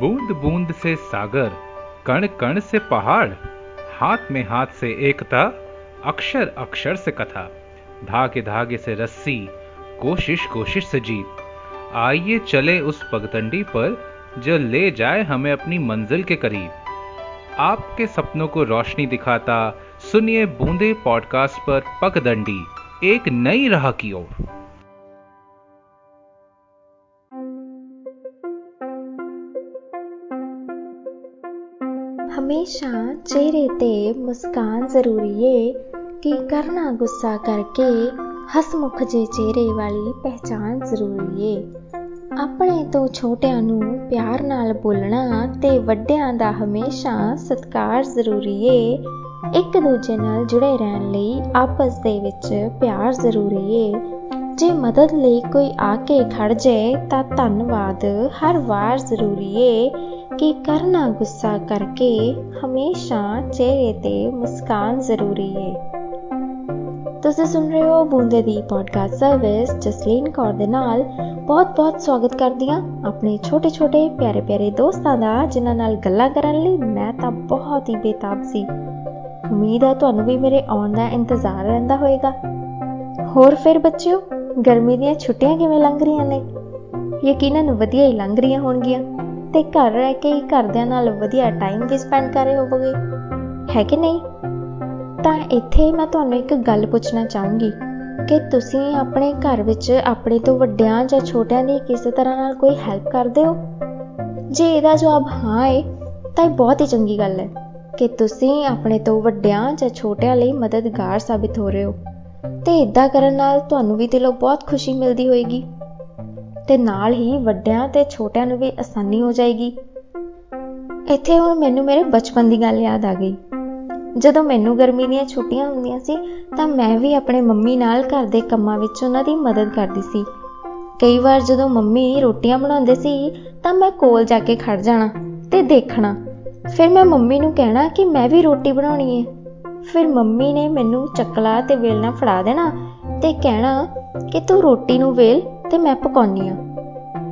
बूंद बूंद से सागर कण कण से पहाड़, हाथ में हाथ से एकता अक्षर अक्षर से कथा धागे धागे से रस्सी कोशिश कोशिश से जीत। आइए चले उस पगडंडी पर, जो ले जाए हमें अपनी मंजिल के करीब। आपके सपनों को रोशनी दिखाता, सुनिए बूंदे पॉडकास्ट पर पगडंडी एक नई राह की ओर। ਹਮੇਸ਼ਾ ਚਿਹਰੇ ਤੇ ਮੁਸਕਾਨ ਜ਼ਰੂਰੀ ਏ ਕਿ ਕਰਨਾ ਗੁੱਸਾ ਕਰਕੇ ਹਸਮੁਖ ਜੇ ਚਿਹਰੇ ਵਾਲੀ ਪਹਿਚਾਨ ਜ਼ਰੂਰੀ ਏ। ਆਪਣੇ ਤੋਂ ਛੋਟਿਆਂ ਨੂੰ ਪਿਆਰ ਨਾਲ ਬੋਲਣਾ ਤੇ ਵੱਡਿਆਂ ਦਾ ਹਮੇਸ਼ਾ ਸਤਿਕਾਰ ਜ਼ਰੂਰੀ ਏ, ਇੱਕ ਦੂਜੇ ਨਾਲ ਜੁੜੇ ਰਹਿਣ ਲਈ ਆਪਸ ਦੇ ਵਿੱਚ ਪਿਆਰ ਜ਼ਰੂਰੀ ਏ। ਜੇ ਮਦਦ ਲਈ ਕੋਈ ਆ ਕੇ ਖੜ ਜਾਏ ਤਾਂ ਧੰਨਵਾਦ ਹਰ ਵਾਰ ਜ਼ਰੂਰੀ ਏ ਕਿ ਕਰਨਾ ਗੁੱਸਾ ਕਰਕੇ ਹਮੇਸ਼ਾ ਚਿਹਰੇ ਤੇ ਮੁਸਕਾਨ ਜ਼ਰੂਰੀ ਏ। ਤੁਸੀਂ ਸੁਣ ਰਹੇ ਹੋ ਬੂੰਦੇ ਦੀ ਪੋਡਕਾਸਟ ਸਰਵਿਸ ਜਸਲੀਨ ਕੌਰ ਦੇ ਨਾਲ ਬਹੁਤ-ਬਹੁਤ ਸਵਾਗਤ ਕਰਦੀ ਹਾਂ ਆਪਣੇ ਛੋਟੇ-ਛੋਟੇ, ਪਿਆਰੇ-ਪਿਆਰੇ ਦੋਸਤਾਂ ਦਾ, ਜਿਨ੍ਹਾਂ ਨਾਲ ਗੱਲਾਂ ਕਰਨ ਲਈ ਮੈਂ ਤਾਂ ਬਹੁਤ ਹੀ ਬੇਤਾਬ ਸੀ। ਉਮੀਦ ਹੈ ਤੁਹਾਨੂੰ ਵੀ ਮੇਰੇ ਆਉਣ ਦਾ ਇੰਤਜ਼ਾਰ ਰਹਿੰਦਾ ਹੋਵੇਗਾ ਹੋਰ ਫਿਰ ਬੱਚਿਓ, ਗਰਮੀ ਦੀਆਂ ਛੁੱਟੀਆਂ ਕਿਵੇਂ ਲੰਘ ਰਹੀਆਂ ਨੇ? ਯਕੀਨਨ ਵਧੀਆ ਹੀ ਲੰਘ ਰਹੀਆਂ ਹੋਣਗੀਆਂ। ਤੇ ਘਰ ਰਹਿ ਕੇ ਹੀ ਘਰਦਿਆਂ ਨਾਲ ਵਧੀਆ ਟਾਈਮ ਵੀ ਸਪੈਂਡ ਕਰ ਰਹੇ ਹੋਵੋਗੇ। ਹੈ ਕਿ ਨਹੀਂ? ਤਾਂ ਇੱਥੇ ਮੈਂ ਤੁਹਾਨੂੰ ਇੱਕ ਗੱਲ ਪੁੱਛਣਾ ਚਾਹੂੰਗੀ ਕਿ ਤੁਸੀਂ ਆਪਣੇ ਘਰ ਵਿੱਚ ਆਪਣੇ ਤੋਂ ਵੱਡਿਆਂ ਜਾਂ ਛੋਟਿਆਂ ਦੀ ਕਿਸੇ ਤਰ੍ਹਾਂ ਨਾਲ ਕੋਈ ਹੈਲਪ ਕਰਦੇ ਹੋ? ਜੇ ਇਹਦਾ ਜਵਾਬ ਹਾਂ ਹੈ ਤਾਂ ਇਹ ਬਹੁਤ ਹੀ ਚੰਗੀ ਗੱਲ ਹੈ ਕਿ ਤੁਸੀਂ ਆਪਣੇ ਤੋਂ ਵੱਡਿਆਂ ਜਾਂ ਛੋਟਿਆਂ ਲਈ ਮਦਦਗਾਰ ਸਾਬਿਤ ਹੋ ਰਹੇ ਹੋ। ਤੇ ਇਦਾਂ ਕਰਨ ਨਾਲ ਤੁਹਾਨੂੰ ਵੀ ਦਿਲੋਂ ਬਹੁਤ ਖੁਸ਼ੀ ਮਿਲਦੀ ਹੋਏਗੀ। ਤੇ ਨਾਲ ਹੀ ਵੱਡਿਆਂ ਤੇ ਛੋਟਿਆਂ ਨੂੰ ਵੀ ਆਸਾਨੀ ਹੋ ਜਾਏਗੀ। ਇੱਥੇ ਹੁਣ ਮੈਨੂੰ ਮੇਰੇ ਬਚਪਨ ਦੀ ਗੱਲ ਯਾਦ ਆ ਗਈ। ਜਦੋਂ ਮੈਨੂੰ ਗਰਮੀ ਦੀਆਂ ਛੁੱਟੀਆਂ ਹੁੰਦੀਆਂ ਸੀ, ਤਾਂ ਮੈਂ ਵੀ ਆਪਣੇ ਮੰਮੀ ਨਾਲ ਘਰ ਦੇ ਕੰਮਾਂ ਵਿੱਚ ਉਹਨਾਂ ਦੀ ਮਦਦ ਕਰਦੀ ਸੀ। ਕਈ ਵਾਰ ਜਦੋਂ ਮੰਮੀ ਰੋਟੀਆਂ ਬਣਾਉਂਦੇ ਸੀ, ਤਾਂ ਮੈਂ ਕੋਲ ਜਾ ਕੇ ਖੜ ਜਾਣਾ ਤੇ ਦੇਖਣਾ। ਫਿਰ ਮੈਂ ਮੰਮੀ ਨੂੰ ਕਹਿਣਾ ਕਿ ਮੈਂ ਵੀ ਰੋਟੀ ਬਣਾਉਣੀ ਹੈ ਫਿਰ ਮੰਮੀ ਨੇ ਮੈਨੂੰ ਚੱਕਲਾ ਤੇ ਵੇਲਣਾ ਫੜਾ ਦੇਣਾ ਤੇ ਕਹਿਣਾ ਕਿ ਤੂੰ ਰੋਟੀ ਨੂੰ ਵੇਲ ਤੇ ਮੈਂ ਪਕਾਉਣੀ ਆ।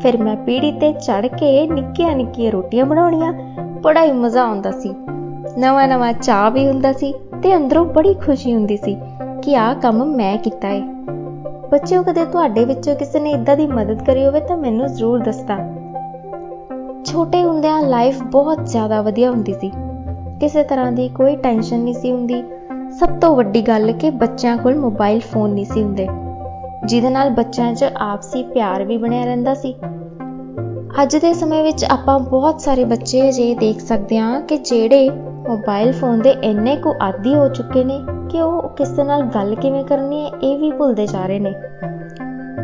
ਫਿਰ ਮੈਂ ਪੀੜੀ ਤੇ ਚੜ ਕੇ ਨਿੱਕੀਆਂ ਨਿੱਕੀਆਂ ਰੋਟੀਆਂ ਬਣਾਉਣੀਆਂ। ਬੜਾ ਹੀ ਮਜ਼ਾ ਆਉਂਦਾ ਸੀ। ਨਵਾਂ ਨਵਾਂ ਚਾਹ ਵੀ ਹੁੰਦਾ ਸੀ ਤੇ ਅੰਦਰੋਂ ਬੜੀ ਖੁਸ਼ੀ ਹੁੰਦੀ ਸੀ ਕਿ ਆਹ ਕੰਮ ਮੈਂ ਕੀਤਾ ਏ। ਬੱਚਿਓ, ਕਦੇ ਤੁਹਾਡੇ ਵਿੱਚੋਂ ਕਿਸੇ ਨੇ ਇਦਾਂ ਦੀ ਮਦਦ ਕਰੀ ਹੋਵੇ ਤਾਂ ਮੈਨੂੰ ਜ਼ਰੂਰ ਦੱਸਤਾ ਛੋਟੇ ਹੁੰਦਿਆਂ ਲਾਈਫ ਬਹੁਤ ਜ਼ਿਆਦਾ ਵਧੀਆ ਹੁੰਦੀ ਸੀ। ਕਿਸੇ ਤਰ੍ਹਾਂ ਦੀ ਕੋਈ ਟੈਨਸ਼ਨ ਨਹੀਂ ਸੀ ਹੁੰਦੀ। ਸਭ ਤੋਂ ਵੱਡੀ ਗੱਲ ਕਿ ਬੱਚਿਆਂ ਕੋਲ ਮੋਬਾਈਲ ਫੋਨ ਨਹੀਂ ਸੀ ਹੁੰਦੇ। ਜਿਹਦੇ ਨਾਲ ਬੱਚਿਆਂ 'ਚ ਆਪਸੀ ਪਿਆਰ ਵੀ ਬਣਿਆ ਰਹਿੰਦਾ ਸੀ। ਅੱਜ ਦੇ ਸਮੇਂ ਵਿੱਚ ਆਪਾਂ ਬਹੁਤ ਸਾਰੇ ਬੱਚੇ ਜੇ ਦੇਖ ਸਕਦੇ ਹਾਂ ਕਿ ਜਿਹੜੇ ਮੋਬਾਈਲ ਫੋਨ ਦੇ ਇੰਨੇ ਕੁ ਆਦੀ ਹੋ ਚੁੱਕੇ ਨੇ ਕਿ ਉਹ ਕਿਸੇ ਨਾਲ ਗੱਲ ਕਿਵੇਂ ਕਰਨੀ ਹੈ, ਇਹ ਵੀ ਭੁੱਲਦੇ ਜਾ ਰਹੇ ਨੇ।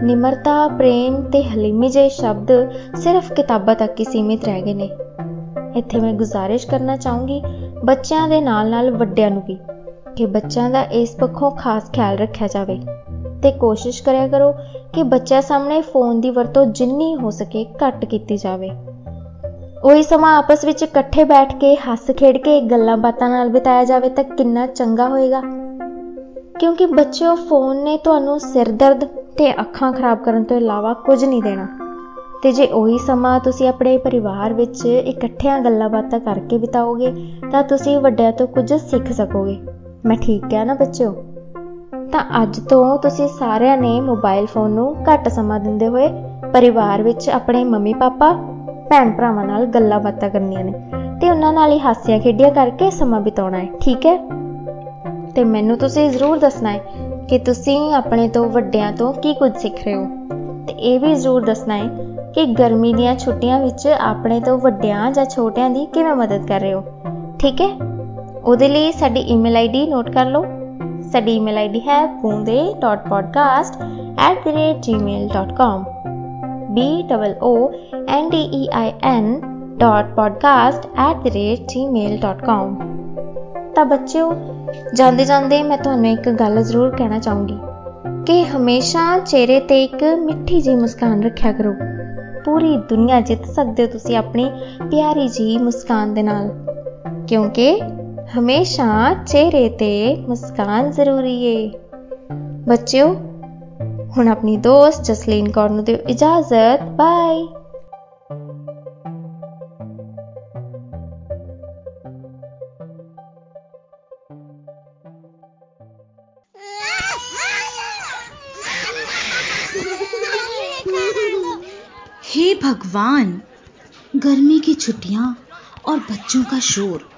ਨਿਮਰਤਾ, ਪ੍ਰੇਮ ਤੇ ਹਲੀਮੀ ਜਿਹੇ ਸ਼ਬਦ ਸਿਰਫ ਕਿਤਾਬਾਂ ਤੱਕ ਹੀ ਸੀਮਿਤ ਰਹਿ ਗਏ ਨੇ। ਇੱਥੇ ਮੈਂ ਗੁਜ਼ਾਰਿਸ਼ ਕਰਨਾ ਚਾਹੂੰਗੀ ਬੱਚਿਆਂ ਦੇ ਨਾਲ-ਨਾਲ ਵੱਡਿਆਂ ਨੂੰ ਵੀ ਕਿ ਬੱਚਿਆਂ ਦਾ ਇਸ ਪੱਖੋਂ ਖਾਸ ਖਿਆਲ ਰੱਖਿਆ ਜਾਵੇ। ਤੇ ਕੋਸ਼ਿਸ਼ ਕਰਿਆ ਕਰੋ ਕਿ ਬੱਚਿਆਂ ਸਾਹਮਣੇ ਫੋਨ ਦੀ ਵਰਤੋਂ ਜਿੰਨੀ ਹੋ ਸਕੇ ਘੱਟ ਕੀਤੀ ਜਾਵੇ। ਉਹੀ ਸਮਾਂ ਆਪਸ ਵਿੱਚ ਇਕੱਠੇ ਬੈਠ ਕੇ, ਹੱਸ ਖੇਡ ਕੇ, ਗੱਲਾਂ ਬਾਤਾਂ ਨਾਲ ਬਿਤਾਇਆ ਜਾਵੇ ਤਾਂ ਕਿੰਨਾ ਚੰਗਾ ਹੋਏਗਾ। ਕਿਉਂਕਿ ਬੱਚਿਓ, ਫੋਨ ਨੇ ਤੁਹਾਨੂੰ ਸਿਰ ਦਰਦ ਤੇ ਅੱਖਾਂ ਖਰਾਬ ਕਰਨ ਤੋਂ ਇਲਾਵਾ ਕੁਝ ਨਹੀਂ ਦੇਣਾ। ਤੇ ਜੇ ਉਹੀ ਸਮਾਂ ਤੁਸੀਂ ਆਪਣੇ ਪਰਿਵਾਰ ਵਿੱਚ ਇਕੱਠਿਆਂ ਗੱਲਾਂ ਬਾਤਾਂ ਕਰਕੇ ਬਿਤਾਓਗੇ, ਤਾਂ ਤੁਸੀਂ ਵੱਡਿਆਂ ਤੋਂ ਕੁਝ ਸਿੱਖ ਸਕੋਗੇ। ਮੈਂ ਠੀਕ ਕਿਹਾ ਨਾ ਬੱਚਿਓ? ਤਾਂ ਅੱਜ ਤੋਂ ਤੁਸੀਂ ਸਾਰਿਆਂ ਨੇ ਮੋਬਾਈਲ ਫੋਨ ਨੂੰ ਘੱਟ ਸਮਾਂ ਦਿੰਦੇ ਹੋਏ ਪਰਿਵਾਰ ਵਿੱਚ ਆਪਣੇ ਮੰਮੀ ਪਾਪਾ, ਭੈਣ ਭਰਾਵਾਂ ਨਾਲ ਗੱਲਾਂ ਬਾਤਾਂ ਕਰਨੀਆਂ ਨੇ ਤੇ ਉਹਨਾਂ ਨਾਲ ਹੀ ਹਾਸਿਆਂ ਖੇਡੀਆਂ ਕਰਕੇ ਸਮਾਂ ਬਿਤਾਉਣਾ ਹੈ, ਠੀਕ ਹੈ? ਤੇ ਮੈਨੂੰ ਤੁਸੀਂ ਜ਼ਰੂਰ ਦੱਸਣਾ ਹੈ ਕਿ ਤੁਸੀਂ ਆਪਣੇ ਤੋਂ ਵੱਡਿਆਂ ਤੋਂ ਕੀ ਕੁਝ ਸਿੱਖ ਰਹੇ ਹੋ। ਤੇ ਇਹ ਵੀ ਜ਼ਰੂਰ ਦੱਸਣਾ ਹੈ ਕਿ ਗਰਮੀ ਦੀਆਂ ਛੁੱਟੀਆਂ ਵਿੱਚ ਆਪਣੇ ਤੋਂ ਵੱਡਿਆਂ ਜਾਂ ਛੋਟਿਆਂ ਦੀ ਕਿਵੇਂ ਮਦਦ ਕਰ ਰਹੇ ਹੋ, ਠੀਕ ਹੈ? ਉਹਦੇ ਲਈ ਸਾਡੀ ਈਮੇਲ ਆਈਡੀ ਨੋਟ ਕਰ ਲਓ। ਸਾਡੀ ਈਮੇਲ ਆਈਡੀ ਹੈ boonde.podcast@gmail.com b o o n d e i n podcast@gmail.com ਤਾਂ ਬੱਚਿਓ, ਜਾਂਦੇ ਜਾਂਦੇ ਮੈਂ ਤੁਹਾਨੂੰ ਇੱਕ ਗੱਲ ਜ਼ਰੂਰ ਕਹਿਣਾ ਚਾਹੂੰਗੀ ਕਿ ਹਮੇਸ਼ਾ ਚਿਹਰੇ ਤੇ ਇੱਕ ਮਿੱਠੀ ਜਿਹੀ ਮੁਸਕਾਨ ਰੱਖਿਆ ਕਰੋ। ਪੂਰੀ ਦੁਨੀਆ ਜਿੱਤ ਸਕਦੇ ਹੋ ਤੁਸੀਂ ਆਪਣੀ ਪਿਆਰੀ ਜੀ ਮੁਸਕਾਨ ਦੇ ਨਾਲ। ਕਿਉਂਕਿ हमेशा चेहरे ते मुस्कान ज़रूरी है। बच्चों हूँ अपनी दोस्त जसलीन कौर नु दियो इजाज़त। बाय हे भगवान, गर्मी की छुट्टियाँ और बच्चों का शोर।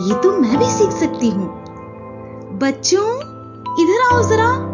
ये तो मैं भी सीख सकती हूँ बच्चों इधर आओ जरा